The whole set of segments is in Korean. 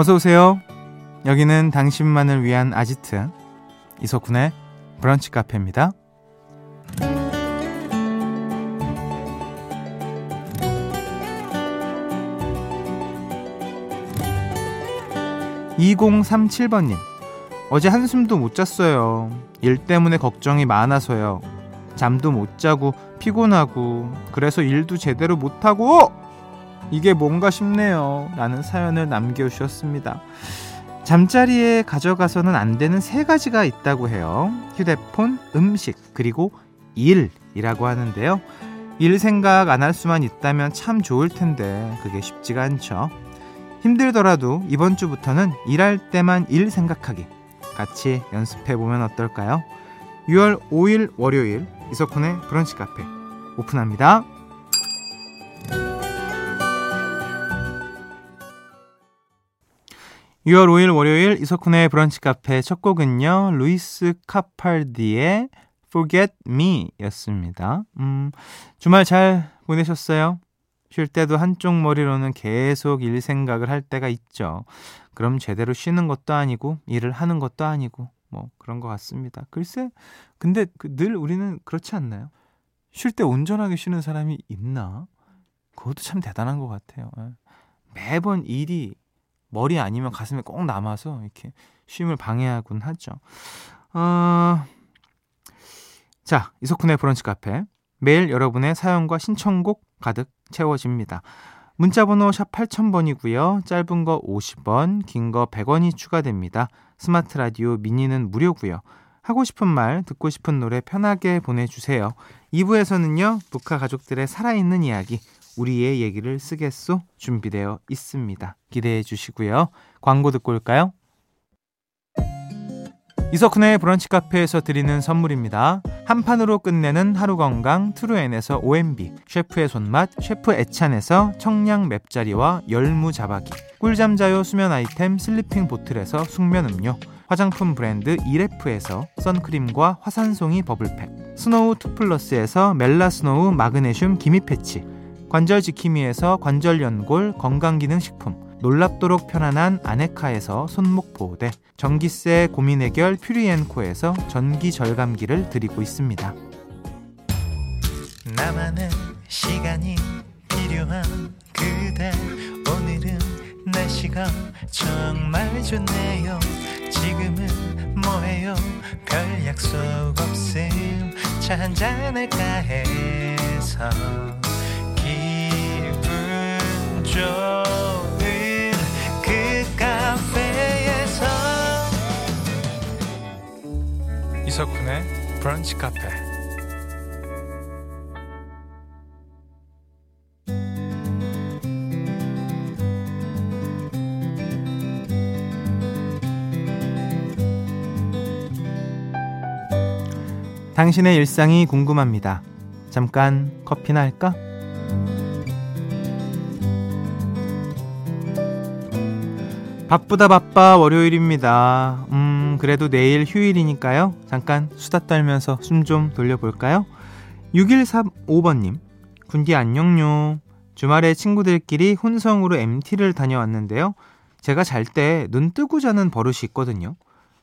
어서 오세요. 여기는 당신만을 위한 아지트 이석훈의 브런치 카페입니다. 2037번님, 어제 한숨도 못 잤어요. 일 때문에 걱정이 많아서요. 잠도 못 자고 피곤하고 그래서 일도 제대로 못하고 이게 뭔가 싶네요. 라는 사연을 남겨주셨습니다. 잠자리에 가져가서는 안 되는 세 가지가 있다고 해요. 휴대폰, 음식, 그리고 일이라고 하는데요. 일 생각 안 할 수만 있다면 참 좋을 텐데 그게 쉽지가 않죠. 힘들더라도 이번 주부터는 일할 때만 일 생각하기 같이 연습해 보면 어떨까요? 6월 5일 월요일 이석훈의 브런치 카페 오픈합니다. 6월 5일 월요일 이석훈의 브런치 카페 첫 곡은요. 루이스 카팔디의 Forget Me 였습니다. 음, 주말 잘 보내셨어요? 쉴 때도 한쪽 머리로는 계속 일 생각을 할 때가 있죠. 그럼 제대로 쉬는 것도 아니고 일을 하는 것도 아니고 뭐 그런 것 같습니다. 글쎄, 근데 그 늘 우리는 그렇지 않나요? 쉴 때 온전하게 쉬는 사람이 있나? 그것도 참 대단한 것 같아요. 예. 매번 일이 머리 아니면 가슴에 꼭 남아서 이렇게 쉼을 방해하곤 하죠. 어... 자, 이석훈의 브런치 카페. 매일 여러분의 사연과 신청곡 가득 채워집니다. 문자번호 샵 8000번이고요. 짧은 거 50원, 긴 거 100원이 추가됩니다. 스마트 라디오 미니는 무료고요. 하고 싶은 말, 듣고 싶은 노래 편하게 보내주세요. 2부에서는요, 북한 가족들의 살아있는 이야기, 우리의 얘기를 쓰겠소 준비되어 있습니다. 기대해 주시고요. 광고 듣고 올까요? 이석훈의 브런치 카페에서 드리는 선물입니다. 한 판으로 끝내는 하루 건강 트루엔에서 OMB, 셰프의 손맛 셰프 애찬에서 청량 맵자리와 열무 자박이, 꿀잠 자요 수면 아이템 슬리핑 보틀에서 숙면 음료, 화장품 브랜드 이레프에서 선크림과 화산송이 버블팩, 스노우 투플러스에서 멜라스노우 마그네슘 기미 패치, 관절 지킴이에서 관절 연골 건강기능식품, 놀랍도록 편안한 아네카에서 손목 보호대, 전기세 고민 해결 퓨리엔코에서 전기 절감기를 드리고 있습니다. 나만의 시간이 필요한 그대 오늘은 날씨가 정말 좋네요. 지금은 뭐해요? 별 약속 없음 차 한잔 할까 해서 좋 이석훈의 브런치 카페 당신의 일상이 궁금합니다. 잠깐 커피나 할까? 바쁘다 바빠 월요일입니다. 음, 그래도 내일 휴일이니까요. 잠깐 수다 떨면서 숨 좀 돌려볼까요? 6135번님, 군디 안녕요. 주말에 친구들끼리 혼성으로 MT를 다녀왔는데요. 제가 잘 때 눈 뜨고 자는 버릇이 있거든요.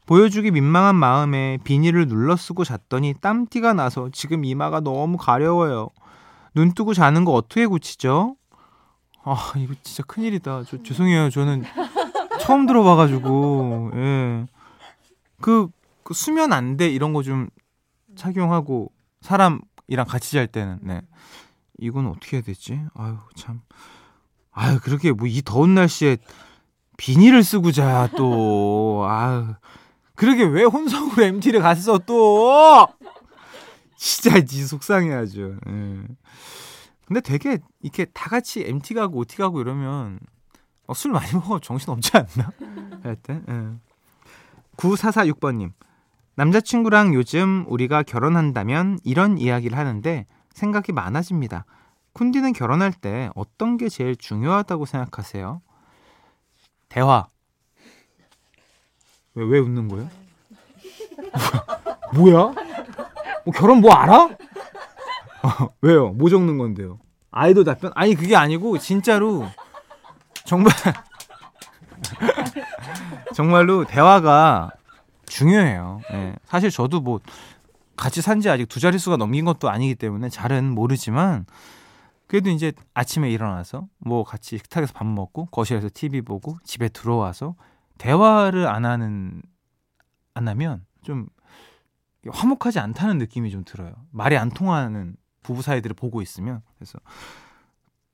보여주기 민망한 마음에 비닐을 눌러 쓰고 잤더니 땀띠가 나서 지금 이마가 너무 가려워요. 눈 뜨고 자는 거 어떻게 고치죠? 아, 이거 진짜 큰일이다. 저, 죄송해요. 저는 처음 들어봐가지고 예. 그, 그 수면 안돼 이런 거 좀 착용하고 사람이랑 같이 잘 때는 네 이건 어떻게 해야 되지? 아유 참 아유 그렇게 뭐 이 더운 날씨에 비닐을 쓰고 자 또 아유 그러게 왜 혼성으로 MT를 갔어 또 진짜 니 속상해하죠. 예. 근데 되게 이렇게 다 같이 MT 가고 OT 가고 이러면 어, 술 많이 먹어 정신 없지 않나? 하여튼 예. 9446번님 남자친구랑 요즘 우리가 결혼한다면 이런 이야기를 하는데 생각이 많아집니다. 쿤디는 결혼할 때 어떤 게 제일 중요하다고 생각하세요? 대화. 왜, 왜 웃는 거예요? 뭐야? 뭐 결혼 뭐 알아? 어, 왜요? 뭐 적는 건데요? 아이돌 답변? 아니 그게 아니고 진짜로 정말 정말로 대화가 중요해요. 예. 사실 저도 뭐 같이 산 지 아직 두 자릿수가 넘긴 것도 아니기 때문에 잘은 모르지만 그래도 이제 아침에 일어나서 뭐 같이 식탁에서 밥 먹고 거실에서 TV 보고 집에 들어와서 대화를 안 하는 안 하면 좀 화목하지 않다는 느낌이 좀 들어요. 말이 안 통하는 부부 사이들을 보고 있으면 그래서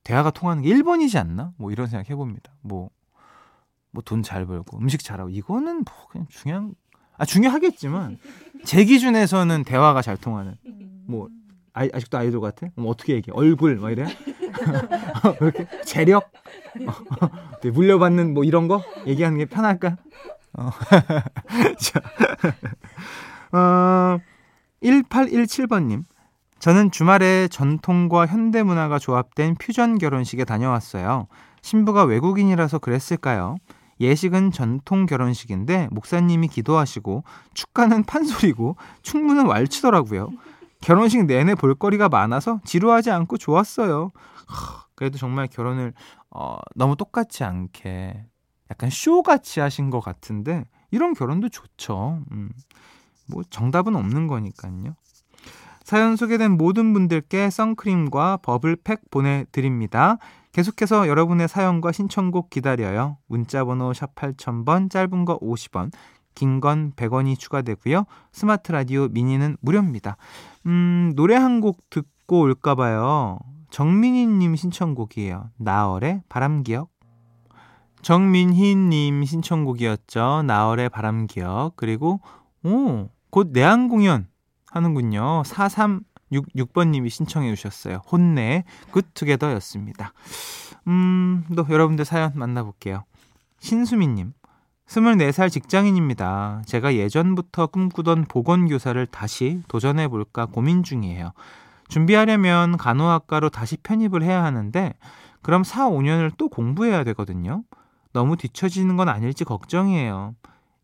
대화가 통하는 게 1번이지 않나? 뭐 이런 생각 해봅니다. 뭐 뭐 돈 잘 벌고 음식 잘하고 이거는 뭐 그냥 중요한 아 중요하겠지만 제 기준에서는 대화가 잘 통하는 뭐 아, 아직도 아이돌 같아? 그럼 어떻게 얘기해? 얼굴 막 이래? 이렇게 재력? 어, 물려받는 뭐 이런 거 얘기하는 게 편할까? 어. 자, 어, 1817번님. 저는 주말에 전통과 현대 문화가 조합된 퓨전 결혼식에 다녀왔어요. 신부가 외국인이라서 그랬을까요? 예식은 전통 결혼식인데 목사님이 기도하시고 축가는 판소리고 충무는 왈츠더라고요. 결혼식 내내 볼거리가 많아서 지루하지 않고 좋았어요. 그래도 정말 결혼을 어, 너무 똑같지 않게 약간 쇼같이 하신 것 같은데 이런 결혼도 좋죠. 음, 뭐 정답은 없는 거니까요. 사연 소개된 모든 분들께 선크림과 버블팩 보내드립니다. 계속해서 여러분의 사연과 신청곡 기다려요. 문자번호 샵 8000번, 짧은 거 50원, 긴 건 100원이 추가되고요. 스마트 라디오 미니는 무료입니다. 음, 노래 한 곡 듣고 올까봐요. 정민희님 신청곡이에요. 나얼의 바람기억. 정민희님 신청곡이었죠. 나얼의 바람기억. 그리고, 오, 곧 내한 공연 하는군요. 4366번님이 신청해 주셨어요. 혼내, 굿투게더였습니다. 음, 또 여러분들 사연 만나볼게요. 신수미님. 24살 직장인입니다. 제가 예전부터 꿈꾸던 보건교사를 다시 도전해볼까 고민 중이에요. 준비하려면 간호학과로 다시 편입을 해야 하는데 그럼 4, 5년을 또 공부해야 되거든요. 너무 뒤처지는 건 아닐지 걱정이에요.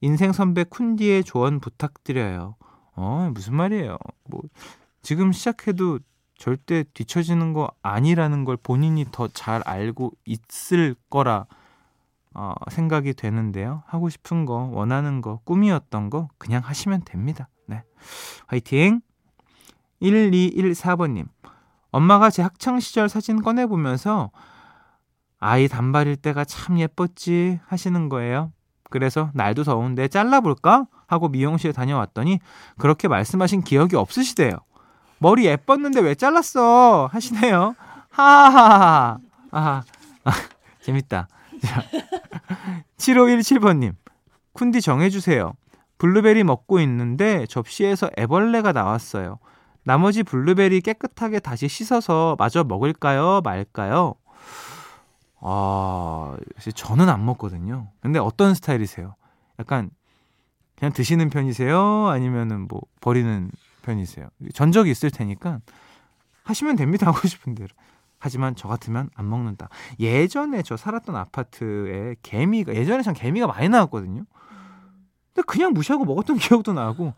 인생 선배 쿤디의 조언 부탁드려요. 어, 무슨 말이에요. 뭐 지금 시작해도 절대 뒤처지는 거 아니라는 걸 본인이 더 잘 알고 있을 거라 어, 생각이 되는데요. 하고 싶은 거, 원하는 거, 꿈이었던 거 그냥 하시면 됩니다. 네. 화이팅! 1214번님. 엄마가 제 학창시절 사진 꺼내보면서 아이 단발일 때가 참 예뻤지 하시는 거예요. 그래서 날도 더운데 잘라볼까? 하고 미용실에 다녀왔더니 그렇게 말씀하신 기억이 없으시대요. 머리 예뻤는데 왜 잘랐어? 하시네요. 하하하. 아, 아, 재밌다. 자, 7517번님. 쿤디 정해주세요. 블루베리 먹고 있는데 접시에서 애벌레가 나왔어요. 나머지 블루베리 깨끗하게 다시 씻어서 마저 먹을까요? 말까요? 아, 저는 안 먹거든요. 근데 어떤 스타일이세요? 약간 그냥 드시는 편이세요? 아니면은 뭐 버리는 편이세요? 전적이 있을 테니까 하시면 됩니다. 하고 싶은 대로. 하지만 저 같으면 안 먹는다. 예전에 저 살았던 아파트에 개미가 예전에 참 개미가 많이 나왔거든요. 근데 그냥 무시하고 먹었던 기억도 나고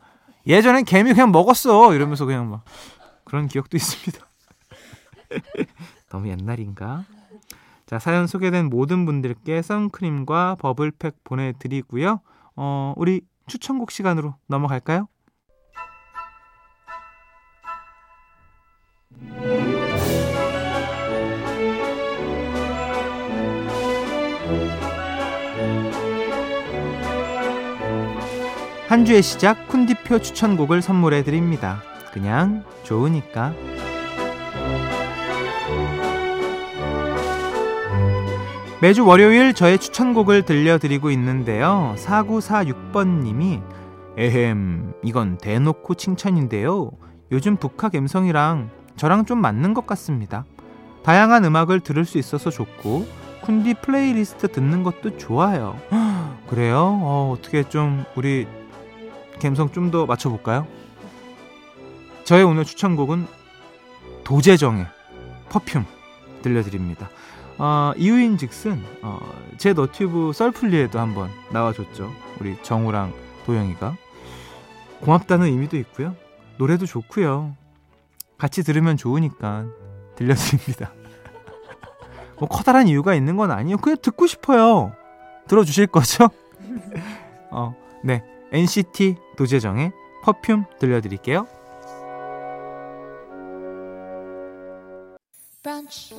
예전엔 개미 그냥 먹었어 이러면서 그냥 막 그런 기억도 있습니다. 너무 옛날인가? 자 사연 소개된 모든 분들께 선크림과 버블팩 보내드리고요. 어 우리 추천곡 시간으로 넘어갈까요? 한 주의 시작 쿤디표 추천곡을 선물해 드립니다. 그냥 좋으니까. 매주 월요일 저의 추천곡을 들려드리고 있는데요. 4946번님이 에헴 이건 대놓고 칭찬인데요. 요즘 브카 감성이랑 저랑 좀 맞는 것 같습니다. 다양한 음악을 들을 수 있어서 좋고 쿤디 플레이리스트 듣는 것도 좋아요. 그래요? 어, 어떻게 좀 우리 감성 좀 더 맞춰볼까요? 저의 오늘 추천곡은 도재정의 퍼퓸 들려드립니다. 어, 이유인 즉슨 어, 제 너튜브 썰풀리에도 한번 나와줬죠. 우리 정우랑 도영이가 고맙다는 의미도 있고요. 노래도 좋고요. 같이 들으면 좋으니까 들려드립니다. 뭐 커다란 이유가 있는 건 아니에요. 그냥 듣고 싶어요. 들어주실 거죠? 어, 네. NCT 도재정의 퍼퓸 들려드릴게요. 브런치,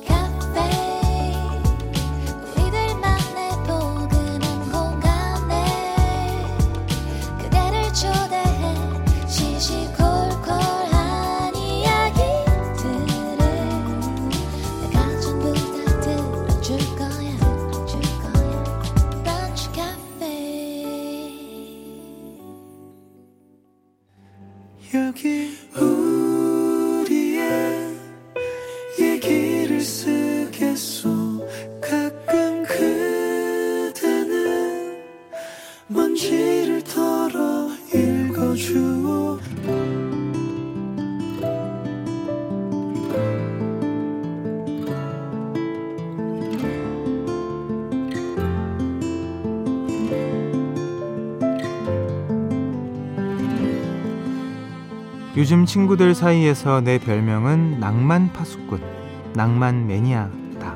요즘 친구들 사이에서 내 별명은 낭만 파수꾼, 낭만 매니아다.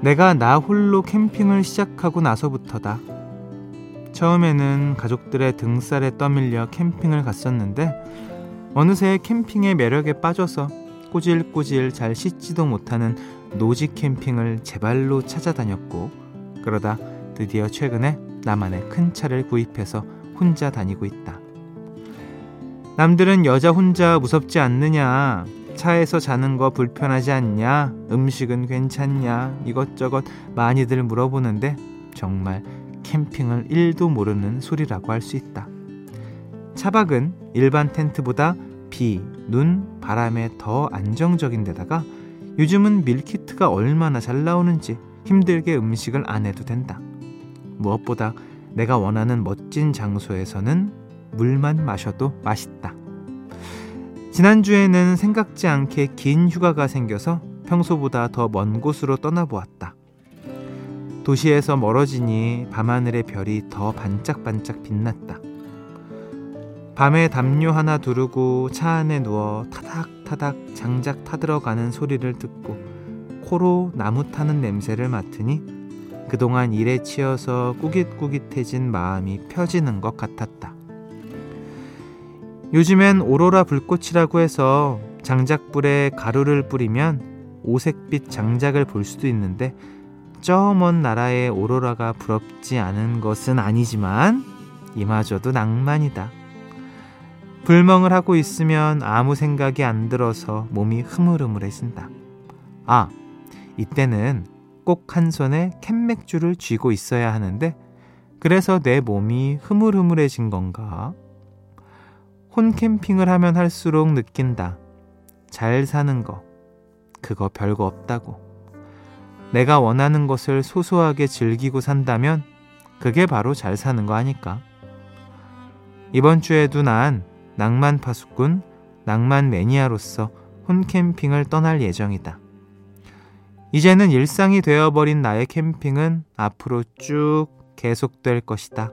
내가 나 홀로 캠핑을 시작하고 나서부터다. 처음에는 가족들의 등살에 떠밀려 캠핑을 갔었는데 어느새 캠핑의 매력에 빠져서 꼬질꼬질 잘 씻지도 못하는 노지 캠핑을 제 발로 찾아다녔고 그러다 드디어 최근에 나만의 큰 차를 구입해서 혼자 다니고 있다. 남들은 여자 혼자 무섭지 않느냐? 차에서 자는 거 불편하지 않냐? 음식은 괜찮냐? 이것저것 많이들 물어보는데 정말 캠핑을 1도 모르는 소리라고 할 수 있다. 차박은 일반 텐트보다 비, 눈, 바람에 더 안정적인 데다가 요즘은 밀키트가 얼마나 잘 나오는지 힘들게 음식을 안 해도 된다. 무엇보다 내가 원하는 멋진 장소에서는 물만 마셔도 맛있다. 지난주에는 생각지 않게 긴 휴가가 생겨서 평소보다 더 먼 곳으로 떠나보았다. 도시에서 멀어지니 밤하늘의 별이 더 반짝반짝 빛났다. 밤에 담요 하나 두르고 차 안에 누워 타닥타닥 장작 타들어가는 소리를 듣고 코로 나무 타는 냄새를 맡으니 그동안 일에 치여서 꾸깃꾸깃해진 마음이 펴지는 것 같았다. 요즘엔 오로라 불꽃이라고 해서 장작불에 가루를 뿌리면 오색빛 장작을 볼 수도 있는데 저 먼 나라의 오로라가 부럽지 않은 것은 아니지만 이마저도 낭만이다. 불멍을 하고 있으면 아무 생각이 안 들어서 몸이 흐물흐물해진다. 아, 이때는 꼭 한 손에 캔맥주를 쥐고 있어야 하는데 그래서 내 몸이 흐물흐물해진 건가? 홈캠핑을 하면 할수록 느낀다. 잘 사는 거. 그거 별거 없다고. 내가 원하는 것을 소소하게 즐기고 산다면 그게 바로 잘 사는 거 아닐까. 이번 주에도 난 낭만 파수꾼, 낭만 매니아로서 홈캠핑을 떠날 예정이다. 이제는 일상이 되어버린 나의 캠핑은 앞으로 쭉 계속될 것이다.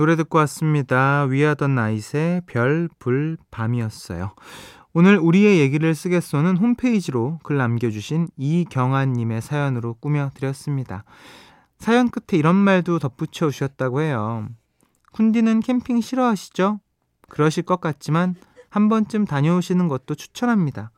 노래 듣고 왔습니다. 위아던 나잇의 별, 불, 밤이었어요. 오늘 우리의 얘기를 쓰겠소는 홈페이지로 글 남겨주신 이경아님의 사연으로 꾸며드렸습니다. 사연 끝에 이런 말도 덧붙여 주셨다고 해요. 쿤디는 캠핑 싫어하시죠? 그러실 것 같지만 한 번쯤 다녀오시는 것도 추천합니다.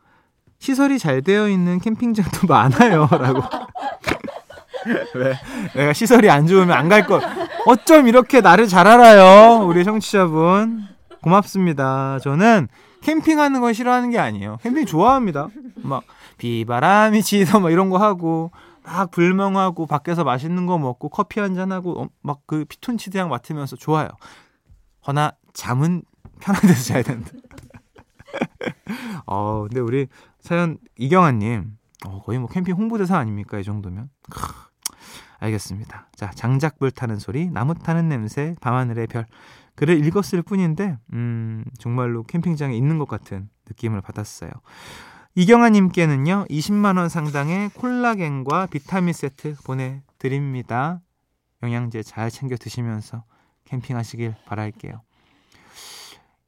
시설이 잘 되어 있는 캠핑장도 많아요. 라고. 왜? 내가 시설이 안 좋으면 안 갈 걸. 어쩜 이렇게 나를 잘 알아요, 우리 청취자분. 고맙습니다. 저는 캠핑하는 걸 싫어하는 게 아니에요. 캠핑 좋아합니다. 막 비바람이 치서 막 이런 거 하고 막 불멍하고 밖에서 맛있는 거 먹고 커피 한 잔 하고 어, 막그 피톤치드 향 맡으면서 좋아요. 허나 잠은 편한 데서 자야 된다. 어, 근데 우리 사연 이경아님, 어, 거의 뭐 캠핑 홍보대사 아닙니까 이 정도면? 크, 알겠습니다. 자, 장작불 타는 소리, 나무 타는 냄새, 밤하늘의 별. 글을 읽었을 뿐인데, 음, 정말로 캠핑장에 있는 것 같은 느낌을 받았어요. 이경아님께는요, 20만원 상당의 콜라겐과 비타민 세트 보내드립니다. 영양제 잘 챙겨 드시면서 캠핑하시길 바랄게요.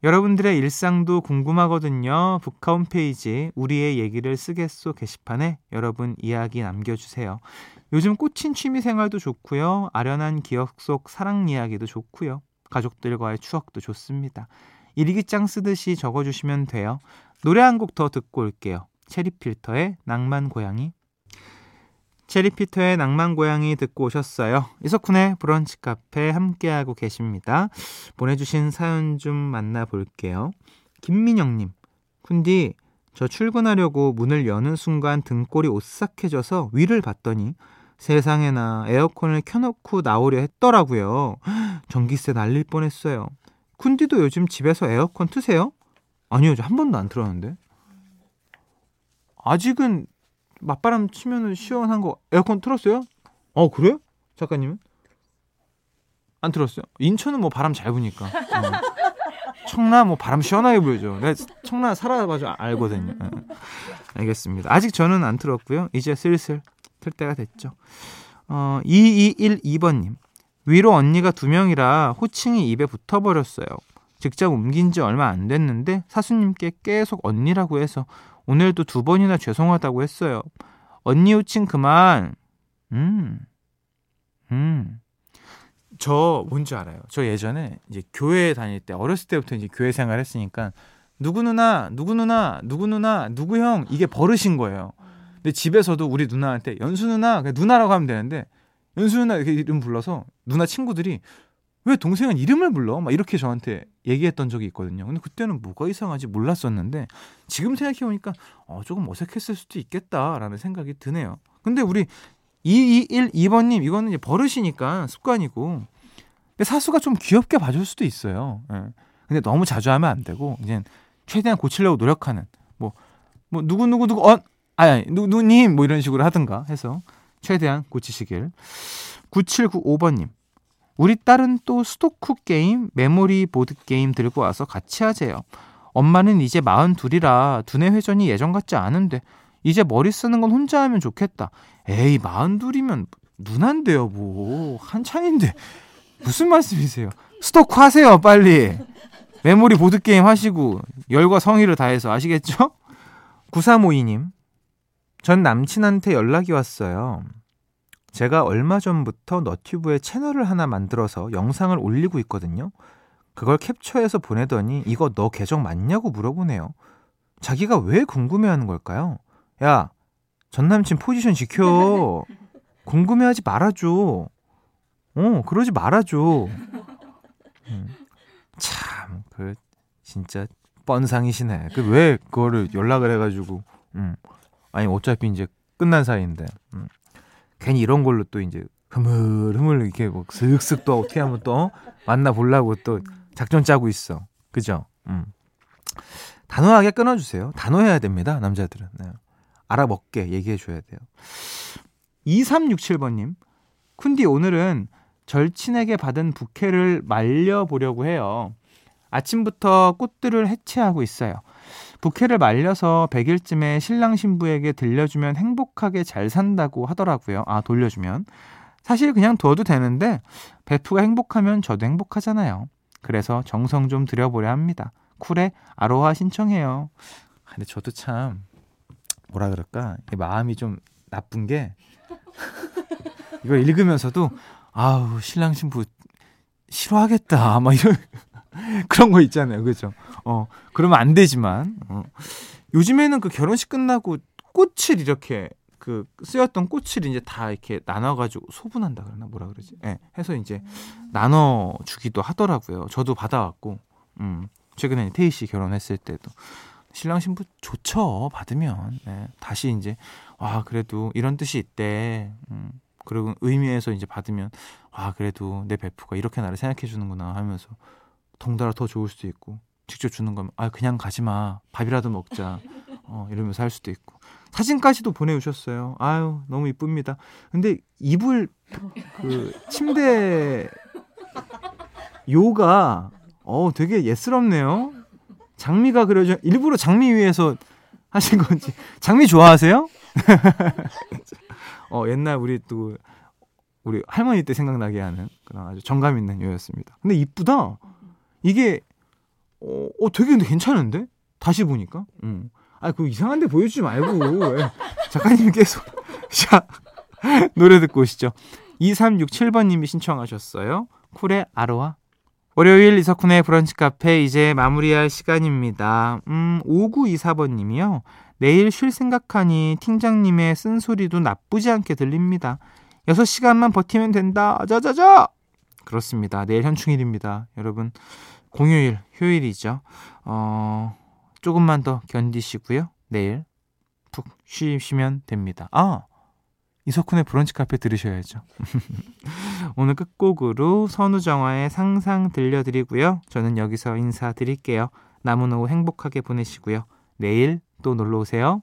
여러분들의 일상도 궁금하거든요. 북카 홈페이지 우리의 얘기를 쓰겠소 게시판에 여러분 이야기 남겨주세요. 요즘 꽂힌 취미 생활도 좋고요. 아련한 기억 속 사랑 이야기도 좋고요. 가족들과의 추억도 좋습니다. 일기장 쓰듯이 적어주시면 돼요. 노래 한 곡 더 듣고 올게요. 체리필터의 낭만 고양이. 체리피터의 낭만 고양이 듣고 오셨어요. 이석훈의 브런치 카페 함께하고 계십니다. 보내주신 사연 좀 만나볼게요. 김민영님, 쿤디, 저 출근하려고 문을 여는 순간 등골이 오싹해져서 위를 봤더니 세상에나 에어컨을 켜놓고 나오려 했더라고요. 전기세 날릴 뻔했어요. 쿤디도 요즘 집에서 에어컨 트세요? 아니요, 저 한 번도 안 틀었는데. 아직은 맞바람 치면은 시원한 거 에어컨 틀었어요? 어 그래요? 작가님은? 안 틀었어요? 인천은 뭐 바람 잘 부니까. 어. 청라 뭐 바람 시원하게 불죠. 내가 청라 살아봐서 알거든요. 네. 알겠습니다. 아직 저는 안 틀었고요. 이제 슬슬 틀 때가 됐죠. 어, 2212번님. 위로 언니가 두 명이라 호칭이 입에 붙어버렸어요. 직장 옮긴 지 얼마 안 됐는데 사수님께 계속 언니라고 해서 오늘도 두 번이나 죄송하다고 했어요. 언니 호칭 그만. 음. 음. 저 뭔지 알아요. 저 예전에 이제 교회 다닐 때 어렸을 때부터 이제 교회 생활 했으니까 누구 누나, 누구 누나, 누구 누나, 누구 형 이게 버릇인 거예요. 근데 집에서도 우리 누나한테 연수 누나, 누나라고 하면 되는데 연수 누나 이렇게 이름 불러서 누나 친구들이 왜 동생은 이름을 불러? 막 이렇게 저한테 얘기했던 적이 있거든요. 근데 그때는 뭐가 이상하지 몰랐었는데 지금 생각해보니까 어, 조금 어색했을 수도 있겠다라는 생각이 드네요. 근데 우리 2212번님 이거는 이제 버릇이니까 습관이고 근데 사수가 좀 귀엽게 봐줄 수도 있어요. 예. 근데 너무 자주 하면 안 되고 이제 최대한 고치려고 노력하는 뭐 뭐 누구 누구 누구 어 아니 누 누님 뭐 이런 식으로 하든가 해서 최대한 고치시길 9795번님 우리 딸은 또 스도쿠 게임, 메모리 보드 게임 들고 와서 같이 하재요. 엄마는 이제 마흔 둘이라 두뇌 회전이 예전 같지 않은데 이제 머리 쓰는 건 혼자 하면 좋겠다. 에이 마흔 둘이면 누난데요 뭐 한창인데 무슨 말씀이세요? 스도쿠 하세요 빨리. 메모리 보드 게임 하시고 열과 성의를 다해서 아시겠죠? 9352님 전 남친한테 연락이 왔어요. 제가 얼마 전부터 너튜브에 채널을 하나 만들어서 영상을 올리고 있거든요. 그걸 캡처해서 보내더니 이거 너 계정 맞냐고 물어보네요. 자기가 왜 궁금해하는 걸까요? 야, 전 남친 포지션 지켜. 궁금해하지 말아줘. 어, 그러지 말아줘. 음, 참, 그 진짜 뻔상이시네. 그 왜 그거를 연락을 해가지고, 음, 아니 어차피 이제 끝난 사이인데. 음. 괜히 이런 걸로 또 이제 흐물 흐물 이렇게 뭐 슥슥 또 어떻게 하면 또 만나 보려고 또 작전 짜고 있어. 그죠? 음. 단호하게 끊어주세요. 단호해야 됩니다. 남자들은. 네. 알아먹게 얘기해 줘야 돼요. 2367번님. 쿤디 오늘은 절친에게 받은 부케를 말려보려고 해요. 아침부터 꽃들을 해체하고 있어요. 부케를 말려서 100일쯤에 신랑 신부에게 들려주면 행복하게 잘 산다고 하더라고요. 아, 돌려주면. 사실 그냥 둬도 되는데 베프가 행복하면 저도 행복하잖아요. 그래서 정성 좀 들여보려 합니다. 쿨에 아로하 신청해요. 아, 근데 저도 참 뭐라 그럴까 마음이 좀 나쁜 게 이걸 읽으면서도 아우 신랑 신부 싫어하겠다 막 이런 그런 거 있잖아요. 그죠? 어, 그러면 안 되지만, 어. 요즘에는 그 결혼식 끝나고 꽃을 이렇게 그 쓰였던 꽃을 이제 다 이렇게 나눠가지고 소분한다 그러나 뭐라 그러지? 예, 네, 해서 이제 나눠 주기도 하더라고요. 저도 받아왔고, 음, 최근에 태희 씨 결혼했을 때도 신랑 신부 좋죠 받으면 네, 다시 이제 와 그래도 이런 뜻이 있대. 음, 그리고 의미에서 이제 받으면 와 그래도 내 베프가 이렇게 나를 생각해 주는구나 하면서 덩달아 더 좋을 수도 있고 직접 주는 거면 아 그냥 가지 마. 밥이라도 먹자. 어 이러면서 할 수도 있고. 사진까지도 보내주셨어요. 아유 너무 이쁩니다. 근데 이불 그 침대 요가 어 되게 예스럽네요. 장미가 그려져 일부러 장미 위에서 하신 건지. 장미 좋아하세요? 어 옛날 우리 또 우리 할머니 때 생각나게 하는 그런 아주 정감 있는 요였습니다. 근데 이쁘다 이게 어, 어 되게 근데 괜찮은데? 다시 보니까. 음. 아, 그 이상한 데 보여주지 말고. 예. 작가님 계속. 자, 노래 듣고 오시죠. 2367번님이 신청하셨어요. 쿨의 아로하. 월요일 이석훈의 브런치 카페 이제 마무리할 시간입니다. 음, 5924번님이요. 내일 쉴 생각하니 팀장님의 쓴소리도 나쁘지 않게 들립니다. 6시간만 버티면 된다. 자자자! 그렇습니다. 내일 현충일입니다. 여러분, 공휴일, 휴일이죠. 어, 조금만 더 견디시고요. 내일 푹 쉬시면 됩니다. 아! 이석훈의 브런치 카페 들으셔야죠. 오늘 끝곡으로 선우정화의 상상 들려드리고요. 저는 여기서 인사드릴게요. 남은 오후 행복하게 보내시고요. 내일 또 놀러 오세요.